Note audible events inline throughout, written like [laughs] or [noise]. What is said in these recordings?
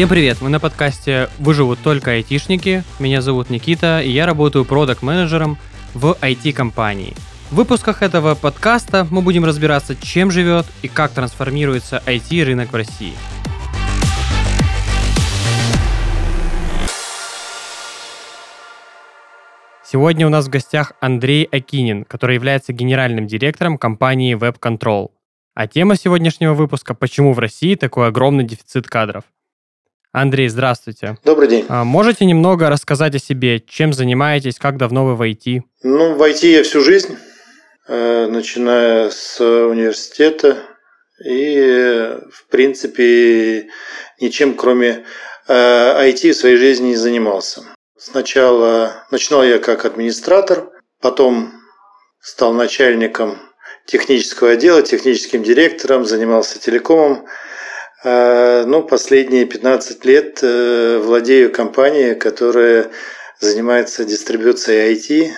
Всем привет! Мы на подкасте «Выживут только айтишники». Меня зовут Никита, и я работаю продакт-менеджером в IT-компании. В выпусках этого подкаста мы будем разбираться, чем живет и как трансформируется IT-рынок в России. Сегодня у нас в гостях Андрей Акинин, который является генеральным директором компании Web Control. А тема сегодняшнего выпуска – почему в России такой огромный дефицит кадров – Андрей, здравствуйте. Добрый день. А, можете немного рассказать о себе, чем занимаетесь, как давно вы в IT? Ну, в IT я всю жизнь, э, начиная с университета, и, в принципе, ничем кроме IT э, в своей жизни не занимался. Сначала начинал я как администратор, потом стал начальником технического отдела, техническим директором, занимался телекомом, ну, последние 15 лет э, владею компанией, которая занимается дистрибуцией IT,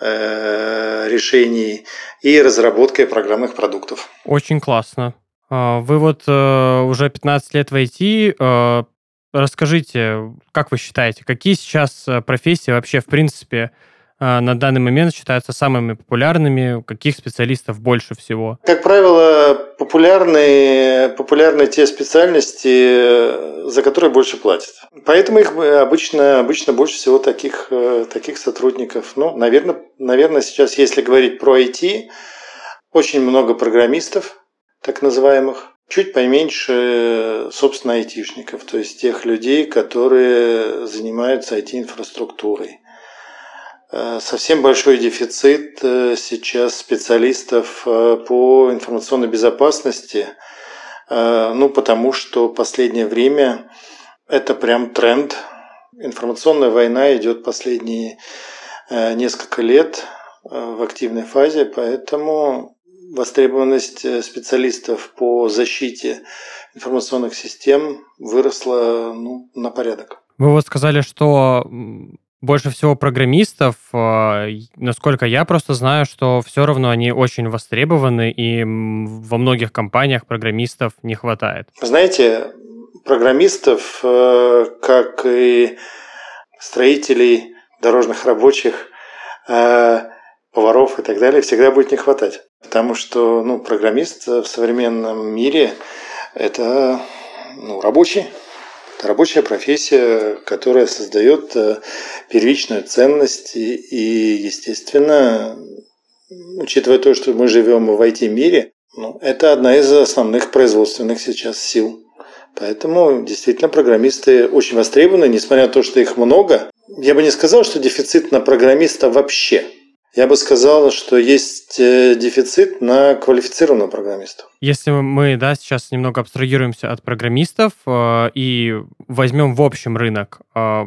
э, решений и разработкой программных продуктов. Очень классно. А, вы вот э, уже 15 лет в IT. Расскажите, как вы считаете, какие сейчас профессии вообще в принципе на данный момент считаются самыми популярными? Каких специалистов больше всего? Как правило, популярны, популярны те специальности, за которые больше платят. Поэтому их обычно, обычно больше всего таких, э, таких сотрудников. Ну, наверное, наверное, сейчас, если говорить про IT, очень много программистов, так называемых, чуть поменьше, собственно, айтишников, то есть тех людей, которые занимаются IT-инфраструктурой. Э, совсем большой дефицит э, сейчас специалистов э, по информационной безопасности, ну, потому что последнее время это прям тренд. Информационная война идет последние несколько лет в активной фазе, поэтому востребованность специалистов по защите информационных систем выросла ну, на порядок. Вы вот сказали, что больше всего программистов, а, насколько я просто знаю, что все равно они очень востребованы, и во многих компаниях программистов не хватает. Знаете, программистов, э, как и строителей, дорожных рабочих, э, поваров и так далее, всегда будет не хватать. Потому что ну, программист в современном мире – это ну, рабочий, рабочая профессия, которая создает э, первичную ценность и, естественно, учитывая то, что мы живем в IT-мире, ну, это одна из основных производственных сейчас сил. Поэтому действительно программисты очень востребованы, несмотря на то, что их много. Я бы не сказал, что дефицит на программиста вообще – я бы сказал, что есть э, дефицит на квалифицированного программиста. Если мы да, сейчас немного абстрагируемся от программистов э, и возьмем в общем рынок, э,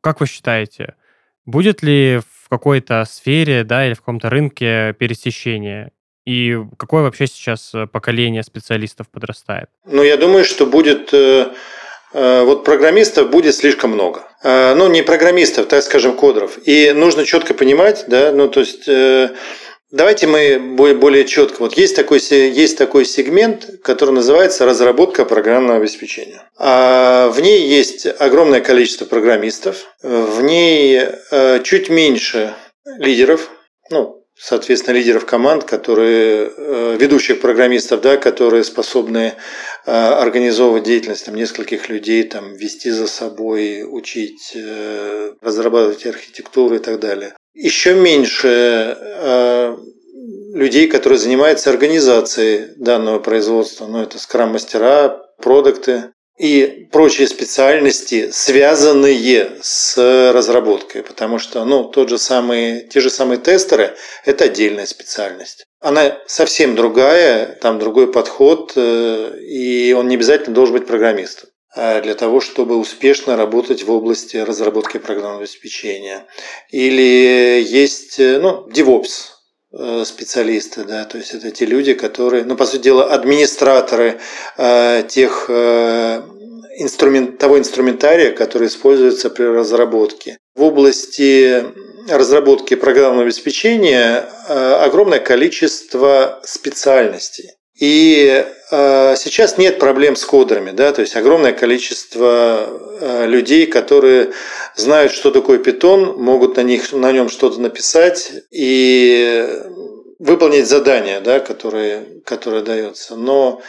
как вы считаете, будет ли в какой-то сфере да, или в каком-то рынке пересечение? И какое вообще сейчас э, поколение специалистов подрастает? Ну, я думаю, что будет э, Э, вот программистов будет слишком много. Э, ну, не программистов, так скажем, кодеров. И нужно четко понимать, да, ну, то есть э, Давайте мы более четко. Вот есть такой, есть такой сегмент, который называется разработка программного обеспечения. А в ней есть огромное количество программистов, в ней чуть меньше лидеров, ну, соответственно, лидеров команд, которые, э, ведущих программистов, да, которые способны э, организовывать деятельность там, нескольких людей, там, вести за собой, учить, э, разрабатывать архитектуру и так далее. Еще меньше людей, которые занимаются организацией данного производства, ну, это скрам-мастера, продукты, и прочие специальности, связанные с разработкой, потому что ну, тот же самый, те же самые тестеры – это отдельная специальность. Она совсем другая, там другой подход, э, и он не обязательно должен быть программистом а для того, чтобы успешно работать в области разработки программного обеспечения. Или есть э, ну, DevOps, специалисты, да, то есть это те люди, которые, ну, по сути дела, администраторы э, тех э, инструмент, того инструментария, который используется при разработке. В области разработки программного обеспечения э, огромное количество специальностей. И э, сейчас нет проблем с кодерами, да, то есть огромное количество э, людей, которые знают, что такое питон, могут на, них, на нем что-то написать и выполнить задание, да, которое, которое дается. Но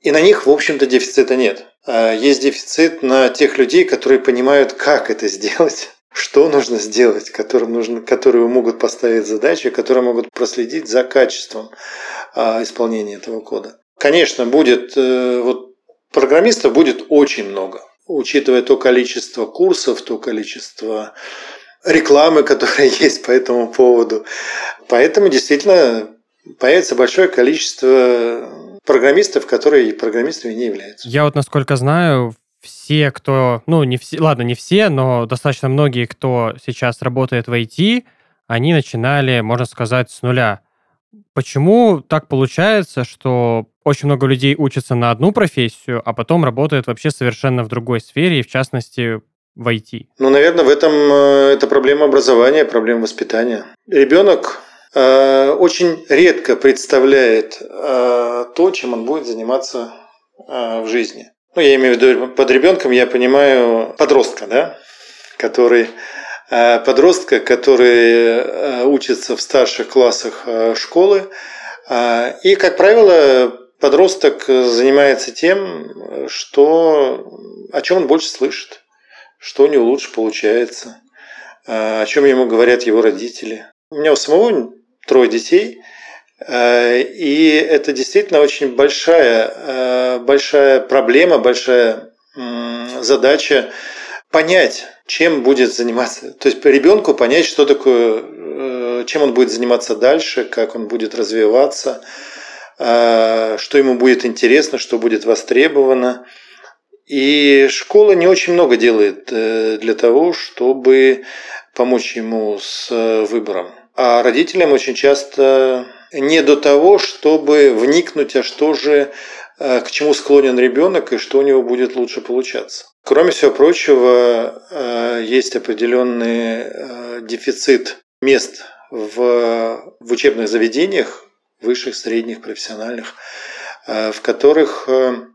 и на них, в общем-то, дефицита нет. А есть дефицит на тех людей, которые понимают, как это сделать что нужно сделать, которым нужно, которые могут поставить задачи, которые могут проследить за качеством а, исполнения этого кода. Конечно, будет э, вот программистов будет очень много, учитывая то количество курсов, то количество рекламы, [laughs] которая есть по этому поводу. Поэтому действительно появится большое количество программистов, которые программистами не являются. Я вот, насколько знаю, все, кто, ну, не все, ладно, не все, но достаточно многие, кто сейчас работает в IT, они начинали, можно сказать, с нуля. Почему так получается, что очень много людей учатся на одну профессию, а потом работают вообще совершенно в другой сфере, и в частности в IT? Ну, наверное, в этом э, это проблема образования, проблема воспитания. Ребенок э, очень редко представляет э, то, чем он будет заниматься э, в жизни ну, я имею в виду под ребенком, я понимаю подростка, да, который э, подростка, который э, учится в старших классах э, школы. И, как правило, подросток занимается тем, что, о чем он больше слышит, что у него лучше получается, о чем ему говорят его родители. У меня у самого трое детей – и это действительно очень большая, э, большая проблема, большая задача понять, чем будет заниматься. То есть ребенку понять, что такое, э, чем он будет заниматься дальше, как он будет развиваться, что ему будет интересно, что будет востребовано. И школа не очень много делает для того, чтобы помочь ему с выбором. А родителям очень часто не до того, чтобы вникнуть, а что же, э, к чему склонен ребенок и что у него будет лучше получаться. Кроме всего прочего, э, есть определенный э, дефицит мест в, в учебных заведениях, высших, средних, профессиональных, в которых,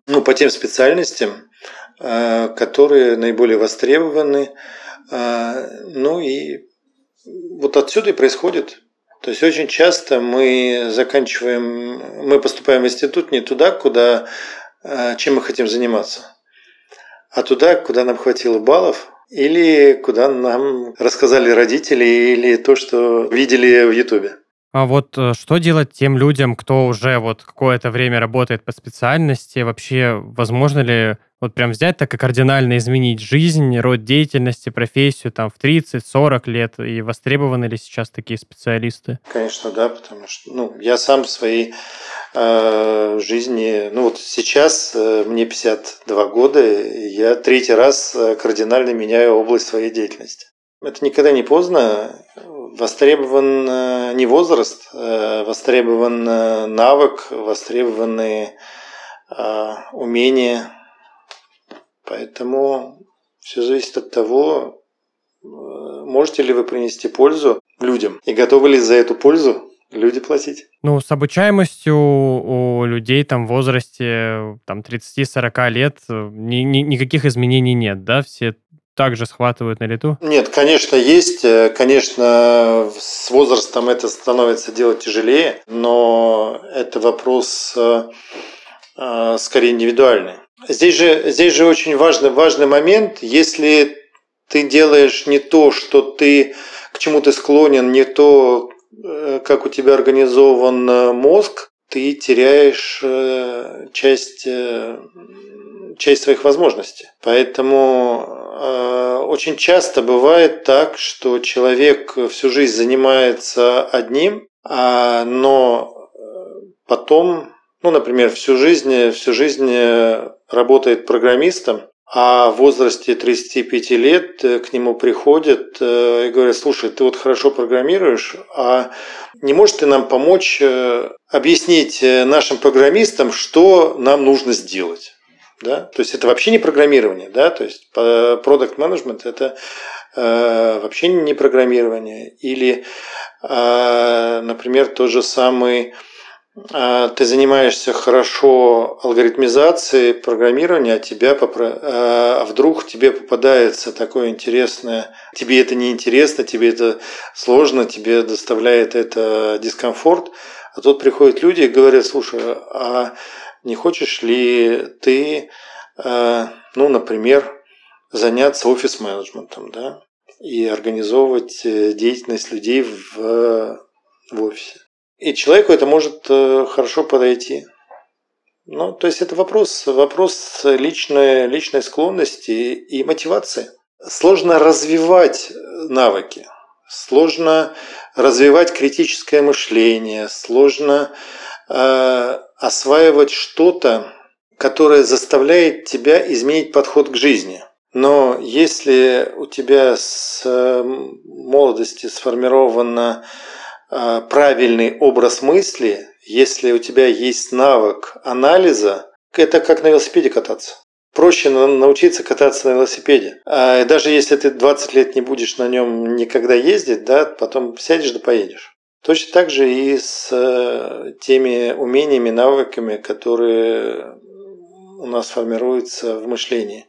ну, по тем специальностям, которые наиболее востребованы, ну и вот отсюда и происходит то есть очень часто мы заканчиваем, мы поступаем в институт не туда, куда, э, чем мы хотим заниматься, а туда, куда нам хватило баллов, или куда нам рассказали родители, или то, что видели в Ютубе. А вот э, что делать тем людям, кто уже вот какое-то время работает по специальности? Вообще, возможно ли вот прям взять так и кардинально изменить жизнь, род деятельности, профессию там в 30-40 лет, и востребованы ли сейчас такие специалисты? Конечно, да, потому что ну, я сам в своей э, жизни, ну вот сейчас э, мне 52 года, я третий раз э, кардинально меняю область своей деятельности. Это никогда не поздно, востребован э, не возраст, э, востребован навык, востребованы умения, Поэтому все зависит от того, э, можете ли вы принести пользу людям и готовы ли за эту пользу люди платить. Ну, с обучаемостью у людей там в возрасте там, 30-40 лет э, ни, ни, никаких изменений нет, да? Все также схватывают на лету? Нет, конечно, есть. Э, конечно, с возрастом это становится делать тяжелее, но это вопрос скорее индивидуальный. Здесь же, здесь же очень важный, важный момент, если ты делаешь не то, что ты, к чему ты склонен, не то, э, как у тебя организован э, мозг, ты теряешь э, часть, часть своих возможностей. Поэтому очень часто бывает так, что человек всю жизнь занимается одним, а, но потом ну, например, всю жизнь, всю жизнь э, работает программистом, а в возрасте 35 лет э, к нему приходят э, и говорят, слушай, ты вот хорошо программируешь, а не можешь ты нам помочь объяснить нашим программистам, что нам нужно сделать? Да? То есть это вообще не программирование, да? То есть продукт менеджмент это э, вообще не программирование. Или, э, например, тот же самый а, ты занимаешься хорошо алгоритмизацией программирования, а тебя а вдруг тебе попадается такое интересное, тебе это не интересно, тебе это сложно, тебе доставляет это дискомфорт, а тут приходят люди и говорят, слушай, а не хочешь ли ты, ну, например, заняться офис-менеджментом, да, и организовывать э, деятельность людей в, в офисе. И человеку это может э, хорошо подойти. Ну, то есть это вопрос, вопрос личной, личной склонности и мотивации. Сложно развивать навыки, сложно развивать критическое мышление, сложно э, осваивать что-то, которое заставляет тебя изменить подход к жизни. Но если у тебя с молодости сформировано Э, правильный образ мысли, если у тебя есть навык анализа, это как на велосипеде кататься. Проще научиться кататься на велосипеде. А даже если ты 20 лет не будешь на нем никогда ездить, да, потом сядешь да поедешь. Точно так же и с э, теми умениями, навыками, которые у нас формируются в мышлении.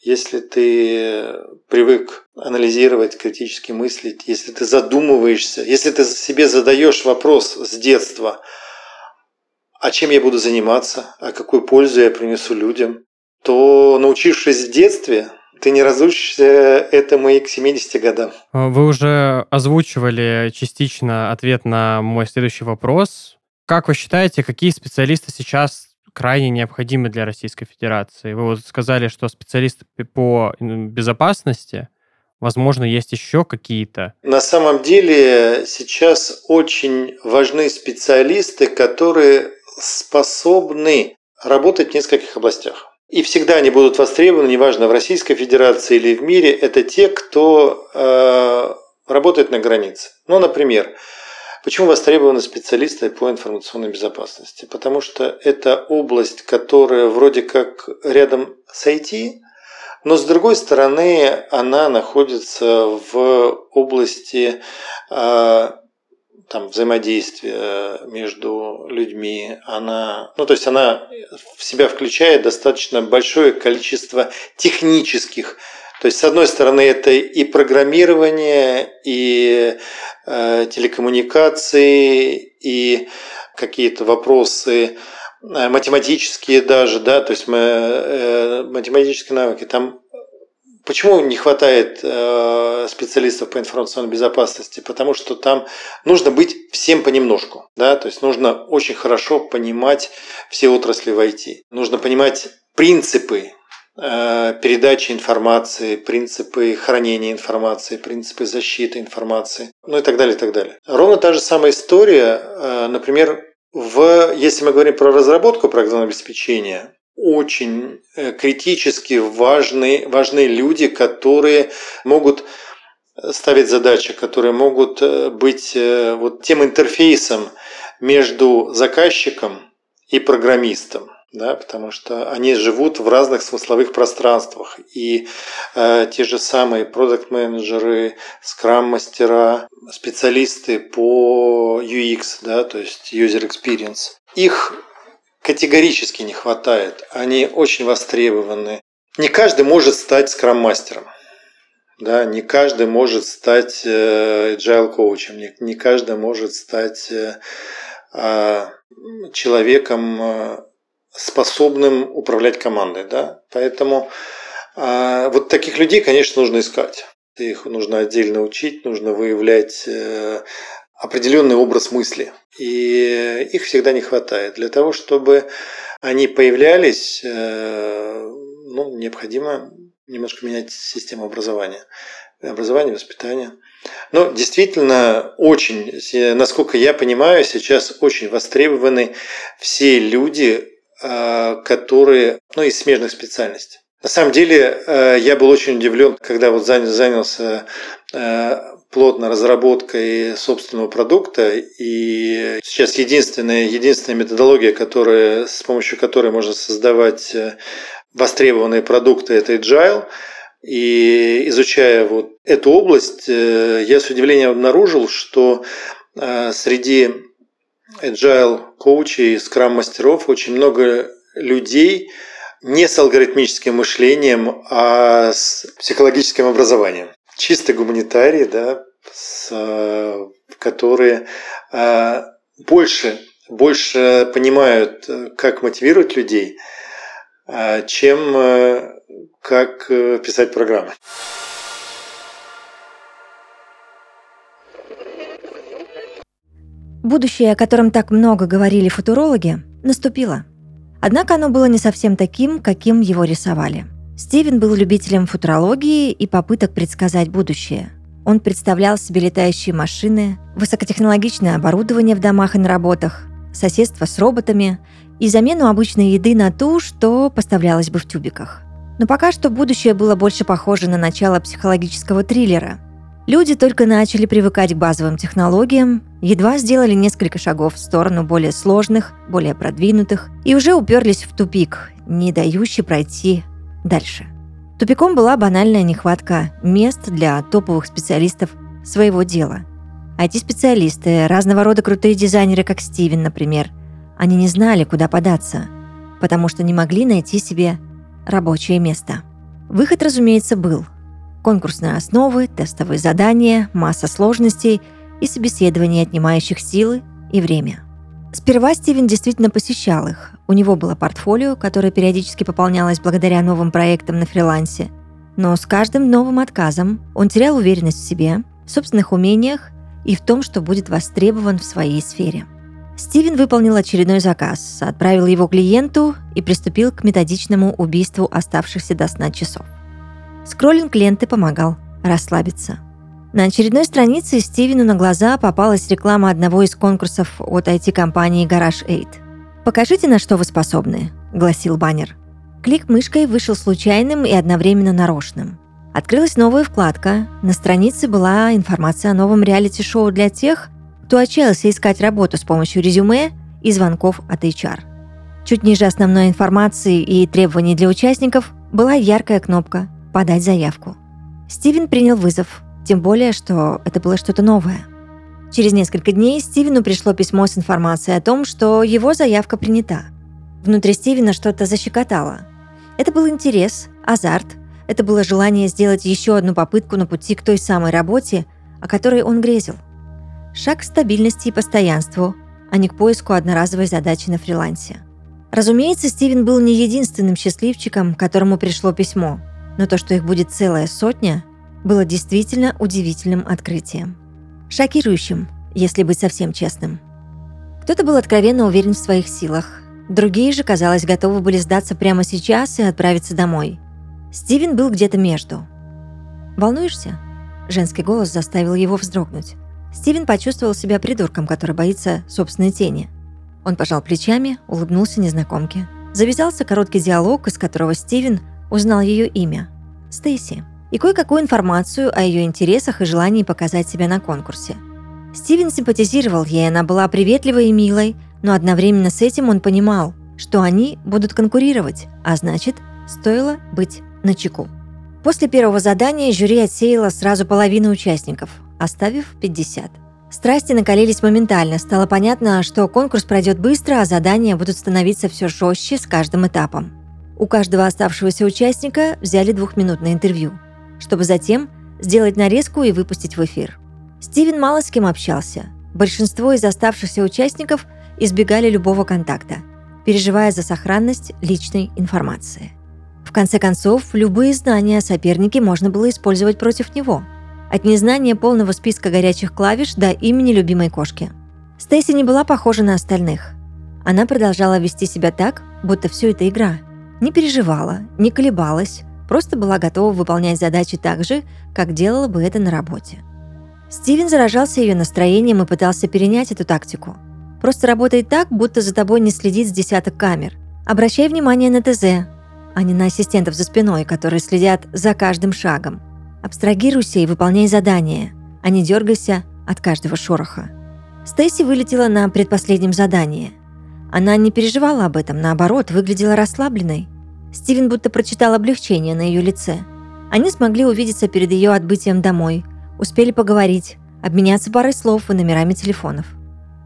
Если ты привык анализировать, критически мыслить, если ты задумываешься, если ты себе задаешь вопрос с детства, а чем я буду заниматься, а какую пользу я принесу людям, то научившись в детстве, ты не разучишься этому и к 70 годам. Вы уже озвучивали частично ответ на мой следующий вопрос. Как вы считаете, какие специалисты сейчас крайне необходимы для Российской Федерации. Вы вот сказали, что специалисты по безопасности, возможно, есть еще какие-то. На самом деле сейчас очень важны специалисты, которые способны работать в нескольких областях. И всегда они будут востребованы, неважно, в Российской Федерации или в мире, это те, кто э, работает на границе. Ну, например, Почему востребованы специалисты по информационной безопасности? Потому что это область, которая вроде как рядом с IT, но с другой стороны она находится в области а, там, взаимодействия между людьми, она, ну, то есть она в себя включает достаточно большое количество технических то есть, с одной стороны, это и программирование, и э, телекоммуникации, и какие-то вопросы э, математические даже, да, то есть мы, э, математические навыки. Там Почему не хватает э, специалистов по информационной безопасности? Потому что там нужно быть всем понемножку. Да? То есть нужно очень хорошо понимать все отрасли в IT. Нужно понимать принципы Э, передачи информации, принципы хранения информации, принципы защиты информации, ну и так далее, и так далее. Ровно та же самая история, э, например, в, если мы говорим про разработку программного обеспечения, очень э, критически важны, важны люди, которые могут ставить задачи, которые могут быть вот тем интерфейсом между заказчиком и программистом да, потому что они живут в разных смысловых пространствах. И э, те же самые продукт-менеджеры, скрам-мастера, специалисты по UX, да, то есть user experience, их категорически не хватает. Они очень востребованы. Не каждый может стать скрам-мастером. Да, не каждый может стать э, agile коучем, не, не каждый может стать э, э, человеком э, способным управлять командой. Да? Поэтому э, вот таких людей, конечно, нужно искать. Их нужно отдельно учить, нужно выявлять э, определенный образ мысли. И их всегда не хватает. Для того, чтобы они появлялись, э, ну, необходимо немножко менять систему образования. Образование, воспитание. Но действительно, очень, насколько я понимаю, сейчас очень востребованы все люди, Э, которые, ну, из смежных специальностей. На самом деле, э, я был очень удивлен, когда вот занялся э, плотно разработкой собственного продукта. И сейчас единственная, единственная методология, которая, с помощью которой можно создавать востребованные продукты, это agile. И изучая вот эту область, я с удивлением обнаружил, что среди agile коучей, скрам-мастеров, очень много людей не с алгоритмическим мышлением, а с психологическим образованием. Чисто гуманитарии, да, с, которые э, больше, больше понимают, как мотивировать людей, э, чем э, как писать программы. Будущее, о котором так много говорили футурологи, наступило. Однако оно было не совсем таким, каким его рисовали. Стивен был любителем футурологии и попыток предсказать будущее. Он представлял себе летающие машины, высокотехнологичное оборудование в домах и на работах, соседство с роботами и замену обычной еды на ту, что поставлялось бы в тюбиках. Но пока что будущее было больше похоже на начало психологического триллера – Люди только начали привыкать к базовым технологиям, едва сделали несколько шагов в сторону более сложных, более продвинутых и уже уперлись в тупик, не дающий пройти дальше. Тупиком была банальная нехватка мест для топовых специалистов своего дела. IT-специалисты, разного рода крутые дизайнеры, как Стивен, например, они не знали, куда податься, потому что не могли найти себе рабочее место. Выход, разумеется, был – конкурсные основы, тестовые задания, масса сложностей и собеседований, отнимающих силы и время. Сперва Стивен действительно посещал их. У него было портфолио, которое периодически пополнялось благодаря новым проектам на фрилансе. Но с каждым новым отказом он терял уверенность в себе, в собственных умениях и в том, что будет востребован в своей сфере. Стивен выполнил очередной заказ, отправил его клиенту и приступил к методичному убийству оставшихся до сна часов. Скроллинг ленты помогал расслабиться. На очередной странице Стивену на глаза попалась реклама одного из конкурсов от IT-компании Garage 8. «Покажите, на что вы способны», — гласил баннер. Клик мышкой вышел случайным и одновременно нарочным. Открылась новая вкладка. На странице была информация о новом реалити-шоу для тех, кто отчаялся искать работу с помощью резюме и звонков от HR. Чуть ниже основной информации и требований для участников была яркая кнопка подать заявку. Стивен принял вызов, тем более, что это было что-то новое. Через несколько дней Стивену пришло письмо с информацией о том, что его заявка принята. Внутри Стивена что-то защекотало. Это был интерес, азарт, это было желание сделать еще одну попытку на пути к той самой работе, о которой он грезил. Шаг к стабильности и постоянству, а не к поиску одноразовой задачи на фрилансе. Разумеется, Стивен был не единственным счастливчиком, которому пришло письмо – но то, что их будет целая сотня, было действительно удивительным открытием. Шокирующим, если быть совсем честным. Кто-то был откровенно уверен в своих силах, другие же, казалось, готовы были сдаться прямо сейчас и отправиться домой. Стивен был где-то между. «Волнуешься?» Женский голос заставил его вздрогнуть. Стивен почувствовал себя придурком, который боится собственной тени. Он пожал плечами, улыбнулся незнакомке. Завязался короткий диалог, из которого Стивен узнал ее имя – Стейси, и кое-какую информацию о ее интересах и желании показать себя на конкурсе. Стивен симпатизировал ей, она была приветливой и милой, но одновременно с этим он понимал, что они будут конкурировать, а значит, стоило быть начеку. После первого задания жюри отсеяло сразу половину участников, оставив 50. Страсти накалились моментально, стало понятно, что конкурс пройдет быстро, а задания будут становиться все жестче с каждым этапом. У каждого оставшегося участника взяли двухминутное интервью, чтобы затем сделать нарезку и выпустить в эфир. Стивен мало с кем общался. Большинство из оставшихся участников избегали любого контакта, переживая за сохранность личной информации. В конце концов, любые знания о сопернике можно было использовать против него. От незнания полного списка горячих клавиш до имени любимой кошки. Стейси не была похожа на остальных. Она продолжала вести себя так, будто все это игра – не переживала, не колебалась, просто была готова выполнять задачи так же, как делала бы это на работе. Стивен заражался ее настроением и пытался перенять эту тактику. Просто работай так, будто за тобой не следит с десяток камер. Обращай внимание на ТЗ, а не на ассистентов за спиной, которые следят за каждым шагом. Абстрагируйся и выполняй задания, а не дергайся от каждого шороха. Стейси вылетела на предпоследнем задании. Она не переживала об этом, наоборот, выглядела расслабленной. Стивен будто прочитал облегчение на ее лице. Они смогли увидеться перед ее отбытием домой, успели поговорить, обменяться парой слов и номерами телефонов.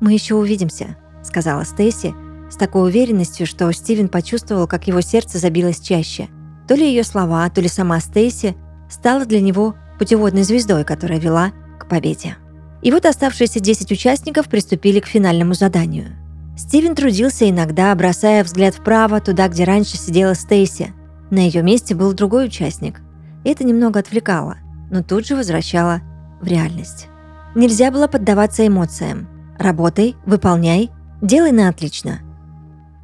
«Мы еще увидимся», — сказала Стейси, с такой уверенностью, что Стивен почувствовал, как его сердце забилось чаще. То ли ее слова, то ли сама Стейси стала для него путеводной звездой, которая вела к победе. И вот оставшиеся 10 участников приступили к финальному заданию. Стивен трудился иногда, бросая взгляд вправо, туда, где раньше сидела Стейси. На ее месте был другой участник. Это немного отвлекало, но тут же возвращало в реальность. Нельзя было поддаваться эмоциям. Работай, выполняй, делай на отлично.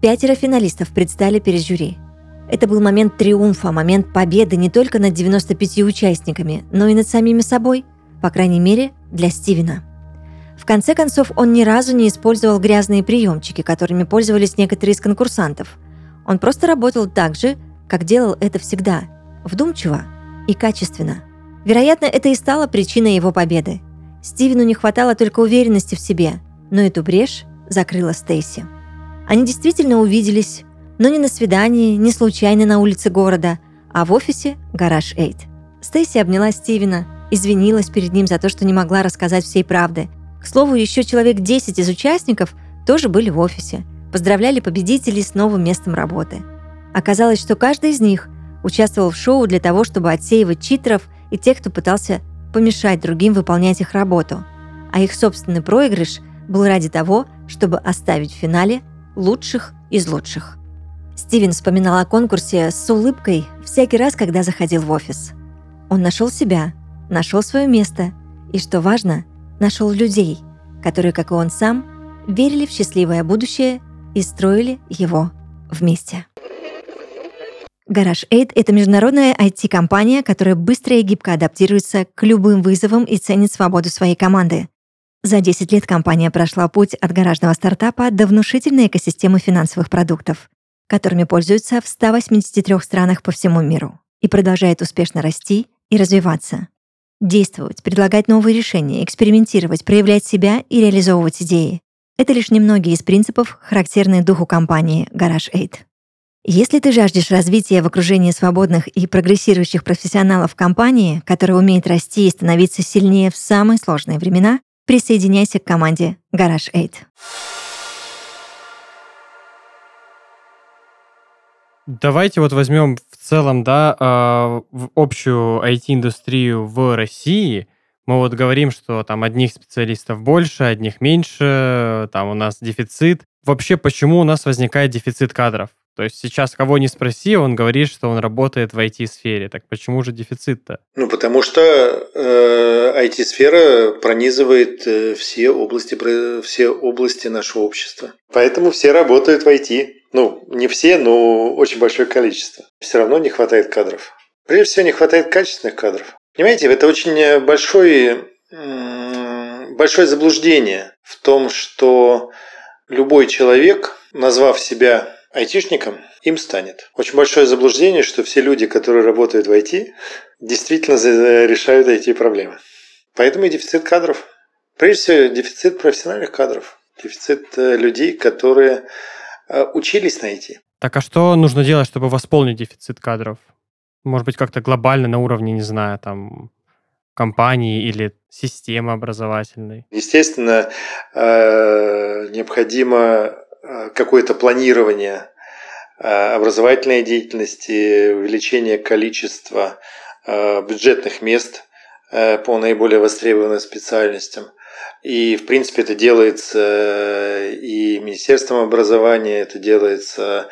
Пятеро финалистов предстали перед жюри. Это был момент триумфа, момент победы не только над 95 участниками, но и над самими собой, по крайней мере, для Стивена. В конце концов, он ни разу не использовал грязные приемчики, которыми пользовались некоторые из конкурсантов. Он просто работал так же, как делал это всегда, вдумчиво и качественно. Вероятно, это и стало причиной его победы. Стивену не хватало только уверенности в себе, но эту брешь закрыла Стейси. Они действительно увиделись, но не на свидании, не случайно на улице города, а в офисе «Гараж Эйт». Стейси обняла Стивена, извинилась перед ним за то, что не могла рассказать всей правды. К слову, еще человек 10 из участников тоже были в офисе, поздравляли победителей с новым местом работы. Оказалось, что каждый из них участвовал в шоу для того, чтобы отсеивать читеров и тех, кто пытался помешать другим выполнять их работу. А их собственный проигрыш был ради того, чтобы оставить в финале лучших из лучших. Стивен вспоминал о конкурсе с улыбкой всякий раз, когда заходил в офис. Он нашел себя, нашел свое место и, что важно, нашел людей, которые, как и он сам, верили в счастливое будущее и строили его вместе. Гараж Aid — это международная IT-компания, которая быстро и гибко адаптируется к любым вызовам и ценит свободу своей команды. За 10 лет компания прошла путь от гаражного стартапа до внушительной экосистемы финансовых продуктов, которыми пользуются в 183 странах по всему миру и продолжает успешно расти и развиваться. Действовать, предлагать новые решения, экспериментировать, проявлять себя и реализовывать идеи. Это лишь немногие из принципов, характерные духу компании Garage 8. Если ты жаждешь развития в окружении свободных и прогрессирующих профессионалов компании, которая умеет расти и становиться сильнее в самые сложные времена, присоединяйся к команде Garage Давайте вот возьмем в целом, да, а, в общую IT-индустрию в России. Мы вот говорим, что там одних специалистов больше, одних меньше, там у нас дефицит. Вообще, почему у нас возникает дефицит кадров? То есть сейчас кого не спроси, он говорит, что он работает в IT-сфере. Так почему же дефицит-то? Ну, потому что э, IT-сфера пронизывает э, все области, все области нашего общества. Поэтому все работают в IT. Ну, не все, но очень большое количество. Все равно не хватает кадров. Прежде всего, не хватает качественных кадров. Понимаете, это очень большой, большое заблуждение в том, что любой человек, назвав себя айтишником, им станет. Очень большое заблуждение, что все люди, которые работают в IT, действительно решают IT-проблемы. Поэтому и дефицит кадров. Прежде всего, дефицит профессиональных кадров. Дефицит э, людей, которые э, учились на IT. Так а что нужно делать, чтобы восполнить дефицит кадров? Может быть, как-то глобально на уровне, не знаю, там, компании или системы образовательной? Естественно, э, необходимо какое-то планирование образовательной деятельности, увеличение количества бюджетных мест по наиболее востребованным специальностям – и, в принципе, это делается э, и Министерством образования, это делается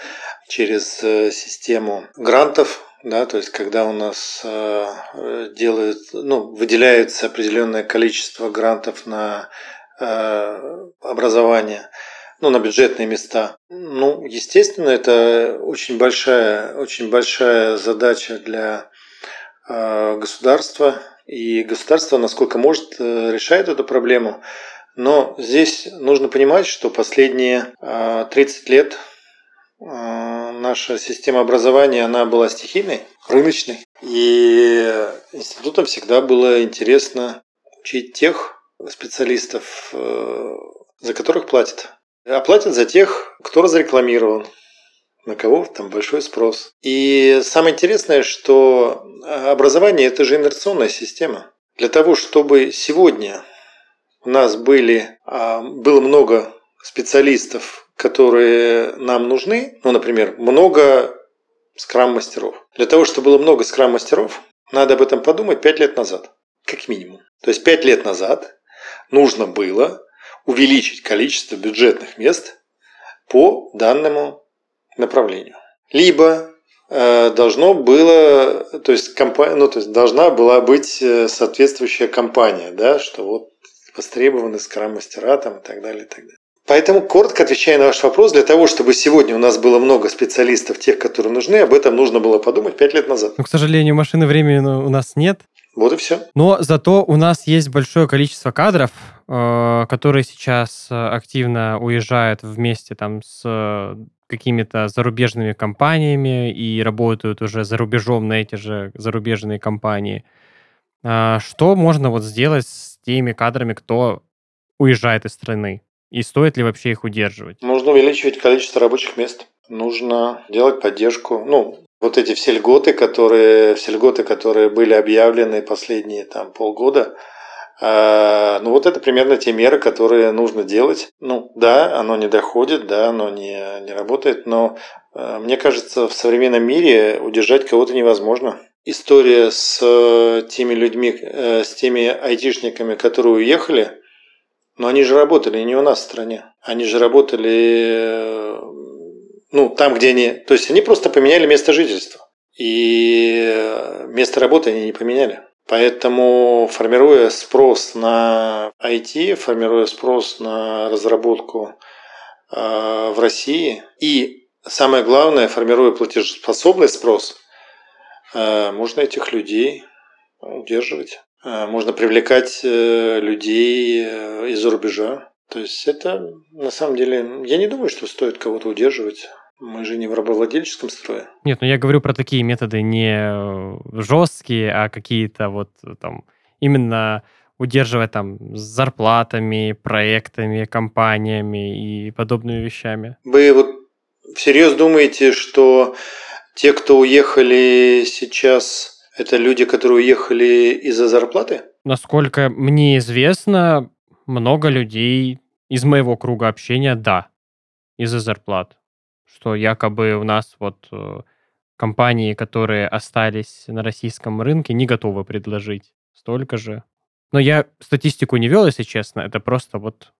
через э, систему грантов, да, то есть когда у нас э, делают, ну, выделяется определенное количество грантов на образование, ну, на бюджетные места. Ну, естественно, это очень большая, очень большая задача для государства, и государство, насколько может, э, решает эту проблему. Но здесь нужно понимать, что последние 30 а, лет а, наша система образования она была стихийной, рыночной. И институтам всегда было интересно учить тех специалистов, э, за которых платят. А платят за тех, кто разрекламирован, на кого там большой спрос. И самое интересное, что образование – это же инерционная система. Для того, чтобы сегодня у нас были, а, было много специалистов, которые нам нужны, ну, например, много скрам-мастеров. Для того, чтобы было много скрам-мастеров, надо об этом подумать 5 лет назад, как минимум. То есть 5 лет назад нужно было увеличить количество бюджетных мест по данному направлению. Либо э, должно было, то есть, компания, ну, то есть должна была быть э, соответствующая компания, да, что вот востребованы скрам-мастера там и так далее, и так далее. Поэтому, коротко отвечая на ваш вопрос, для того, чтобы сегодня у нас было много специалистов, тех, которые нужны, об этом нужно было подумать пять лет назад. Но, к сожалению, машины времени у нас нет. Вот и все. Но зато у нас есть большое количество кадров, э, которые сейчас активно уезжают вместе там с какими-то зарубежными компаниями и работают уже за рубежом на эти же зарубежные компании. А что можно вот сделать с теми кадрами, кто уезжает из страны? И стоит ли вообще их удерживать? Нужно увеличивать количество рабочих мест. Нужно делать поддержку. Ну, вот эти все льготы, которые, все льготы, которые были объявлены последние там полгода, ну вот это примерно те меры, которые нужно делать. Ну да, оно не доходит, да, оно не, не работает, но э, мне кажется, в современном мире удержать кого-то невозможно. История с э, теми людьми, э, с теми айтишниками, которые уехали, но они же работали не у нас в стране. Они же работали, э, ну, там, где они... То есть, они просто поменяли место жительства. И место работы они не поменяли. Поэтому, формируя спрос на IT, формируя спрос на разработку э, в России и, самое главное, формируя платежеспособный спрос, можно этих людей удерживать. Э, можно привлекать э, людей э, из-за рубежа. То есть это на самом деле, я не думаю, что стоит кого-то удерживать. Мы же не в рабовладельческом строе. Нет, ну я говорю про такие методы не жесткие, а какие-то вот там именно удерживать там с зарплатами, проектами, компаниями и подобными вещами. Вы вот всерьез думаете, что те, кто уехали сейчас это люди, которые уехали из-за зарплаты? Насколько мне известно, много людей из моего круга общения, да, из-за зарплат. Что якобы у нас вот э, компании, которые остались на российском рынке, не готовы предложить столько же. Но я статистику не вел, если честно. Это просто вот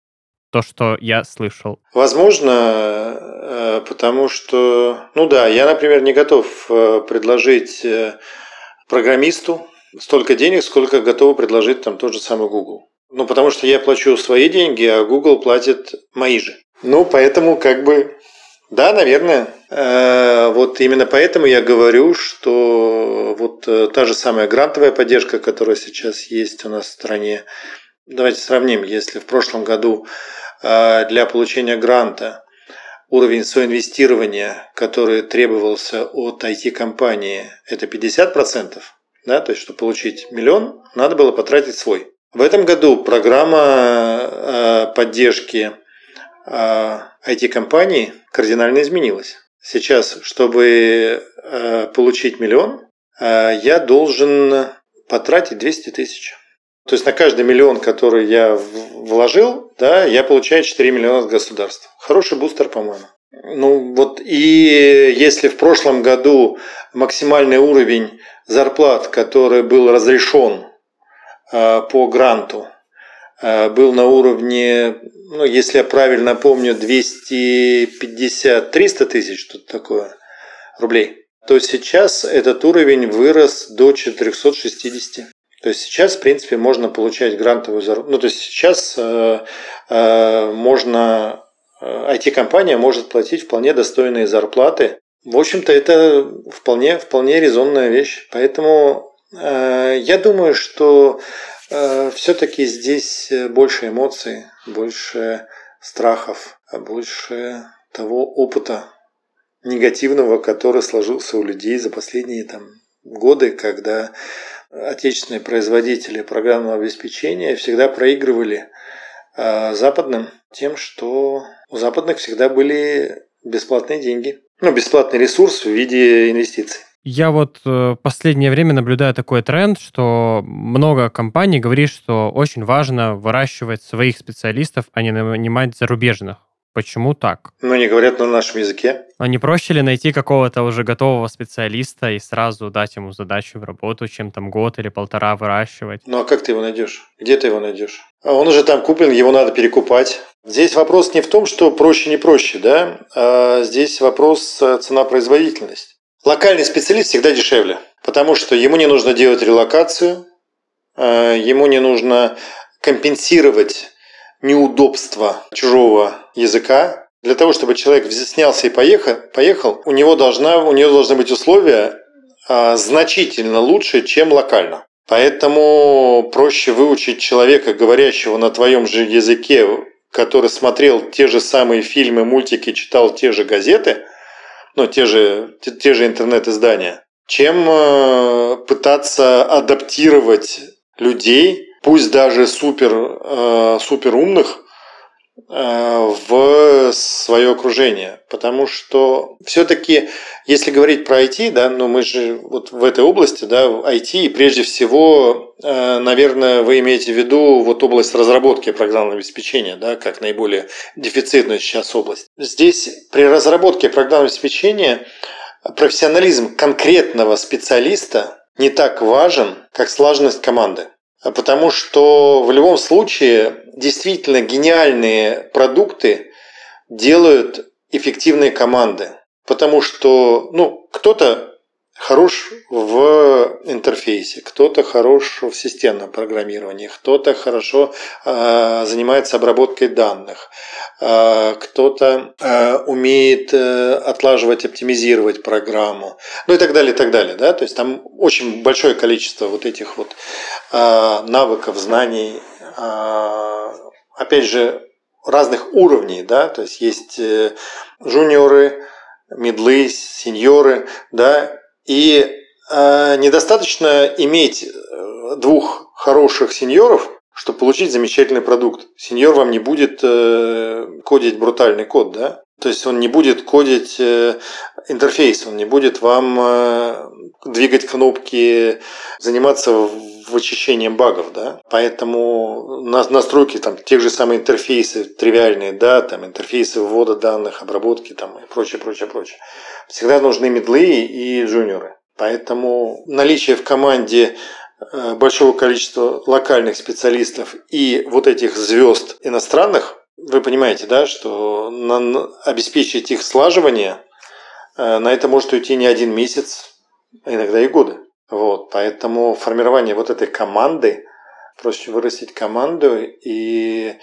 то, что я слышал. Возможно, э, потому что, ну да, я, например, не готов э, предложить программисту столько денег, сколько готовы предложить там тот же самый Google. Ну, потому что я плачу свои деньги, а Google платит мои же. Ну, поэтому как бы, да, наверное. Э, вот именно поэтому я говорю, что вот э, та же самая грантовая поддержка, которая сейчас есть у нас в стране. Давайте сравним, если в прошлом году э, для получения гранта уровень соинвестирования, который требовался от IT-компании, это 50%, да, то есть, чтобы получить миллион, надо было потратить свой. В этом году программа поддержки IT-компаний э, кардинально изменилась. Сейчас, чтобы э, получить миллион, я должен потратить 200 тысяч. То есть на каждый миллион, который я вложил, да, я получаю 4 миллиона от государства. Хороший бустер, по-моему. Ну вот и если в прошлом году максимальный уровень зарплат, который был разрешен э, по гранту, э, был на уровне, ну, если я правильно помню, 250-300 тысяч, что-то такое, рублей, то сейчас этот уровень вырос до 460. То есть сейчас, в принципе, можно получать грантовую зарплату. Ну, то есть сейчас э, э, можно, IT-компания э, может платить вполне достойные зарплаты. В общем-то, это вполне, вполне резонная вещь. Поэтому э, я думаю, что э, все-таки здесь больше эмоций, больше страхов, больше того опыта негативного, который сложился у людей за последние там, годы, когда отечественные производители программного обеспечения всегда проигрывали э, западным тем, что у западных всегда были бесплатные деньги. Ну, бесплатный ресурс в виде инвестиций. Я вот э, последнее время наблюдаю такой тренд, что много компаний говорит, что очень важно выращивать своих специалистов, а не нанимать зарубежных. Почему так? Ну, они говорят на нашем языке. А не проще ли найти какого-то уже готового специалиста и сразу дать ему задачу в работу, чем там год или полтора выращивать? Ну, а как ты его найдешь? Где ты его найдешь? А он уже там куплен, его надо перекупать. Здесь вопрос не в том, что проще, не проще, да? А здесь вопрос э, цена-производительность. Локальный специалист всегда дешевле, потому что ему не нужно делать релокацию, э, ему не нужно компенсировать неудобства чужого языка. Для того, чтобы человек снялся и поехал, поехал у, него должна, у него должны быть условия а, значительно лучше, чем локально. Поэтому проще выучить человека, говорящего на твоем же языке, который смотрел те же самые фильмы, мультики, читал те же газеты, ну, те же, те, те же интернет-издания, чем э, пытаться адаптировать людей, пусть даже супер, э, супер умных, в свое окружение. Потому что все-таки, если говорить про IT, да, ну мы же вот в этой области, да, в IT, и прежде всего, э, наверное, вы имеете в виду вот область разработки программного обеспечения, да, как наиболее дефицитную сейчас область. Здесь при разработке программного обеспечения профессионализм конкретного специалиста не так важен, как слаженность команды. Потому что в любом случае действительно гениальные продукты делают эффективные команды. Потому что ну, кто-то хорош в интерфейсе, кто-то хорош в системном программировании, кто-то хорошо э, занимается обработкой данных, э, кто-то э, умеет э, отлаживать, оптимизировать программу, ну и так далее, и так далее. Да? То есть там очень большое количество вот этих вот э, навыков, знаний, опять же, разных уровней, да, то есть есть э, жуниоры, медлы, сеньоры, да, и э, недостаточно иметь э, двух хороших сеньоров, чтобы получить замечательный продукт. Сеньор вам не будет э, кодить брутальный код, да? То есть он не будет кодить интерфейс, он не будет вам двигать кнопки, заниматься вычищением багов, да. Поэтому настройки там тех же самых интерфейсов тривиальные, да, там интерфейсы ввода данных, обработки там и прочее, прочее, прочее. Всегда нужны медлы и джуниоры. Поэтому наличие в команде э, большого количества локальных специалистов и вот этих звезд иностранных, вы понимаете, да, что на, обеспечить их слаживание, э, на это может уйти не один месяц, а иногда и годы. Вот, поэтому формирование вот этой команды, проще вырастить команду и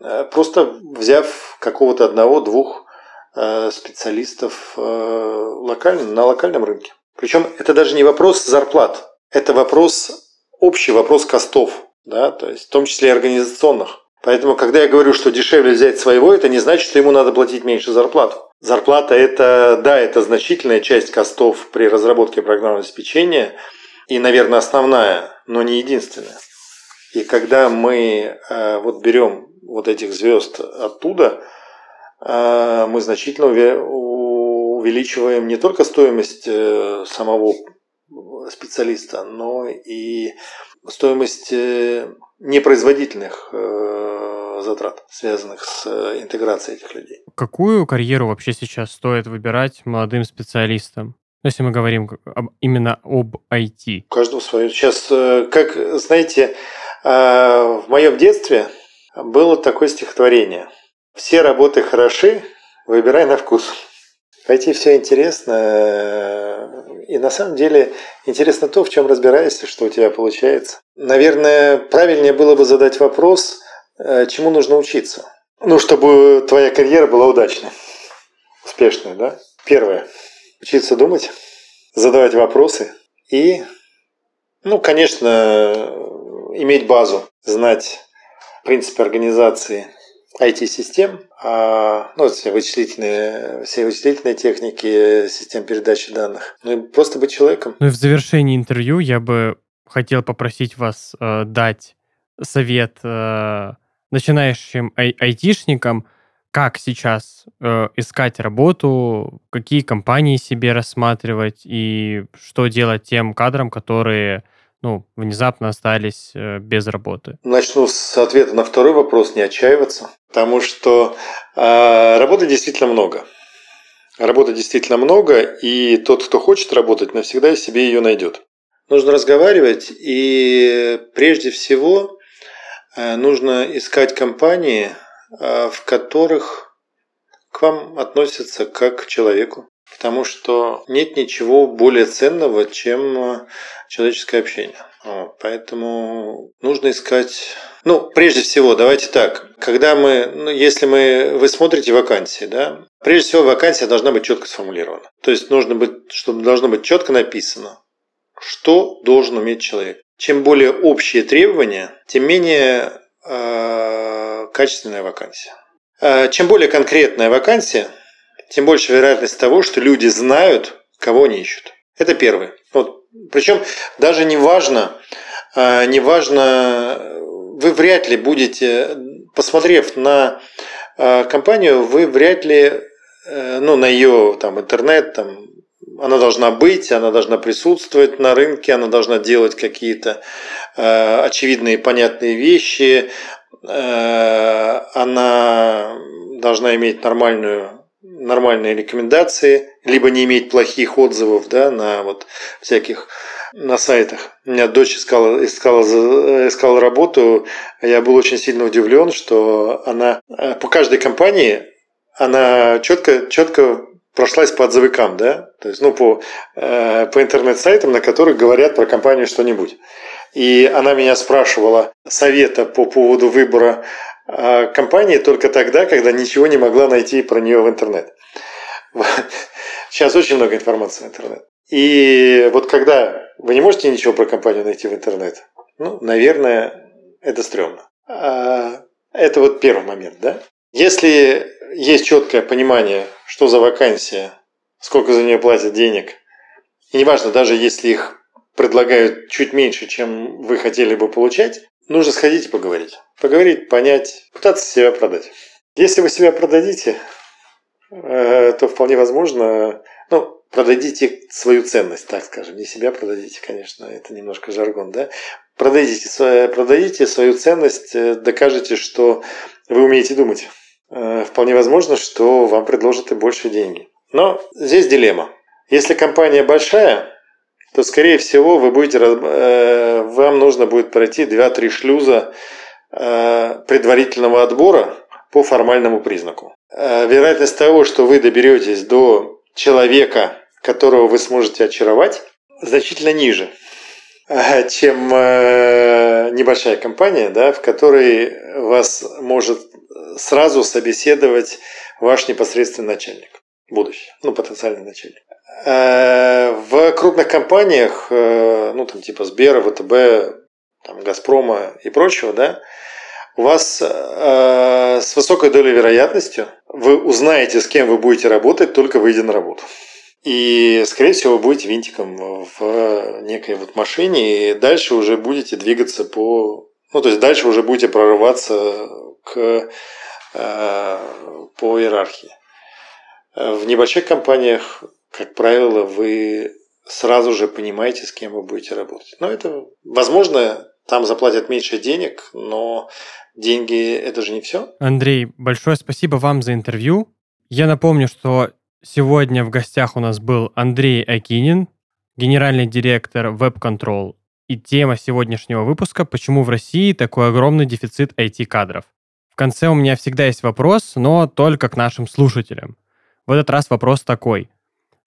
э, просто взяв какого-то одного-двух э, специалистов э, локально, на локальном рынке. Причем это даже не вопрос зарплат, это вопрос, общий вопрос костов, да, то есть в том числе и организационных. Поэтому, когда я говорю, что дешевле взять своего, это не значит, что ему надо платить меньше зарплату. Зарплата – это, да, это значительная часть костов при разработке программного обеспечения и, наверное, основная, но не единственная. И когда мы э, вот берем вот этих звезд оттуда, э, мы значительно увеличиваем не только стоимость э, самого специалиста, но и стоимость непроизводительных затрат, связанных с э, интеграцией этих людей. Какую карьеру вообще сейчас стоит выбирать молодым специалистам? Если мы говорим именно об IT. У каждого свое. Сейчас, э, как знаете, э, в моем детстве было такое стихотворение. Все работы хороши, выбирай на вкус. IT все интересно. И на самом деле интересно то, в чем разбираешься, что у тебя получается. Наверное, правильнее было бы задать вопрос, Э, чему нужно учиться? Ну, чтобы твоя карьера была удачной, успешной, да? Первое. Учиться думать, задавать вопросы и, ну, конечно, иметь базу, знать принципы организации IT-систем, а, ну, все вычислительные, все вычислительные техники систем передачи данных. Ну и просто быть человеком. Ну и в завершении интервью я бы хотел попросить вас э, дать совет э, начинающим ай- айтишникам, как сейчас э, искать работу, какие компании себе рассматривать и что делать тем кадрам, которые ну, внезапно остались э, без работы? Начну с ответа на второй вопрос, не отчаиваться, потому что э, работы действительно много. Работы действительно много, и тот, кто хочет работать, навсегда себе ее найдет. Нужно разговаривать, и прежде всего э, нужно искать компании, э, в которых к вам относятся как к человеку. Потому что нет ничего более ценного, чем э, человеческое общение. Поэтому нужно искать... Ну, прежде всего, давайте так. Когда мы, ну, если мы, вы смотрите вакансии, да, прежде всего вакансия должна быть четко сформулирована. То есть нужно быть, чтобы должно быть четко написано, что должен уметь человек. Чем более общие требования, тем менее э, качественная вакансия. Э, чем более конкретная вакансия, тем больше вероятность того, что люди знают, кого они ищут. Это первое. Вот. Причем даже не важно, э, не важно, вы вряд ли будете, посмотрев на э, компанию, вы вряд ли, э, ну, на ее там, интернет, там, она должна быть, она должна присутствовать на рынке, она должна делать какие-то э, очевидные понятные вещи, э, она должна иметь нормальную, нормальные рекомендации, либо не иметь плохих отзывов да, на вот всяких на сайтах. У меня дочь искала, искала, искала работу, я был очень сильно удивлен, что она э, по каждой компании она четко, четко прошлась по отзывикам, да, то есть, ну, по, э, по интернет-сайтам, на которых говорят про компанию что-нибудь. И она меня спрашивала совета по поводу выбора компании только тогда, когда ничего не могла найти про нее в интернет. [laughs] Сейчас очень много информации в интернет. И вот когда вы не можете ничего про компанию найти в интернет, ну, наверное, это стрёмно. А это вот первый момент, да? Если есть четкое понимание, что за вакансия, сколько за нее платят денег, и неважно, даже если их предлагают чуть меньше, чем вы хотели бы получать, нужно сходить и поговорить. Поговорить, понять, пытаться себя продать. Если вы себя продадите, э, то вполне возможно, ну, продадите свою ценность, так скажем. Не себя продадите, конечно, это немножко жаргон, да? Продадите, продадите свою ценность, э, докажете, что вы умеете думать. Э, вполне возможно, что вам предложат и больше деньги. Но здесь дилемма. Если компания большая, то, скорее всего, вы будете, вам нужно будет пройти 2-3 шлюза предварительного отбора по формальному признаку. Вероятность того, что вы доберетесь до человека, которого вы сможете очаровать, значительно ниже, чем небольшая компания, да, в которой вас может сразу собеседовать ваш непосредственный начальник, будущий, ну, потенциальный начальник. Э, в крупных компаниях, э, ну, там, типа Сбера, ВТБ, там, Газпрома и прочего, да, у вас э, с высокой долей вероятностью вы узнаете, с кем вы будете работать, только выйдя на работу. И, скорее всего, вы будете винтиком в некой вот машине, и дальше уже будете двигаться по... Ну, то есть дальше уже будете прорываться к Э, по иерархии. В небольших компаниях, как правило, вы сразу же понимаете, с кем вы будете работать. Но это, возможно, там заплатят меньше денег, но деньги – это же не все. Андрей, большое спасибо вам за интервью. Я напомню, что сегодня в гостях у нас был Андрей Акинин, генеральный директор Web Control. И тема сегодняшнего выпуска «Почему в России такой огромный дефицит IT-кадров?». В конце у меня всегда есть вопрос, но только к нашим слушателям. В этот раз вопрос такой.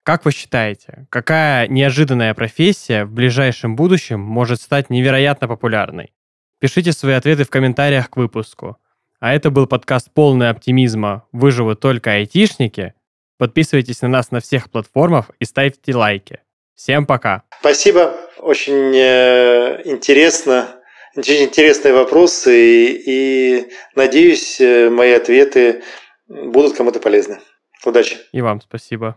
Как вы считаете, какая неожиданная профессия в ближайшем будущем может стать невероятно популярной? Пишите свои ответы в комментариях к выпуску. А это был подкаст «Полный оптимизма. Выживут только айтишники». Подписывайтесь на нас на всех платформах и ставьте лайки. Всем пока. Спасибо. Очень э, интересно очень интересные вопросы, и, и надеюсь, э, мои ответы будут кому-то полезны. Удачи. И вам спасибо.